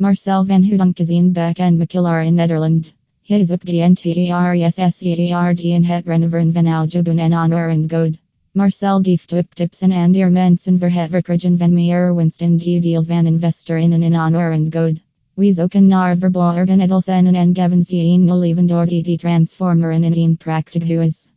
Marcel van Hoedankazien Beck en McKillar in Nederland. His ook NTERSSERD in het renoveren van algebun en Honor and Marcel geeft ook tipsen en eer mensen voor het verkrijgen van meer winsten die deals van investor in en in Honor God. We zoeken naar verborgen edelsen en geven zien leven door die transformeren in een prachtig huis.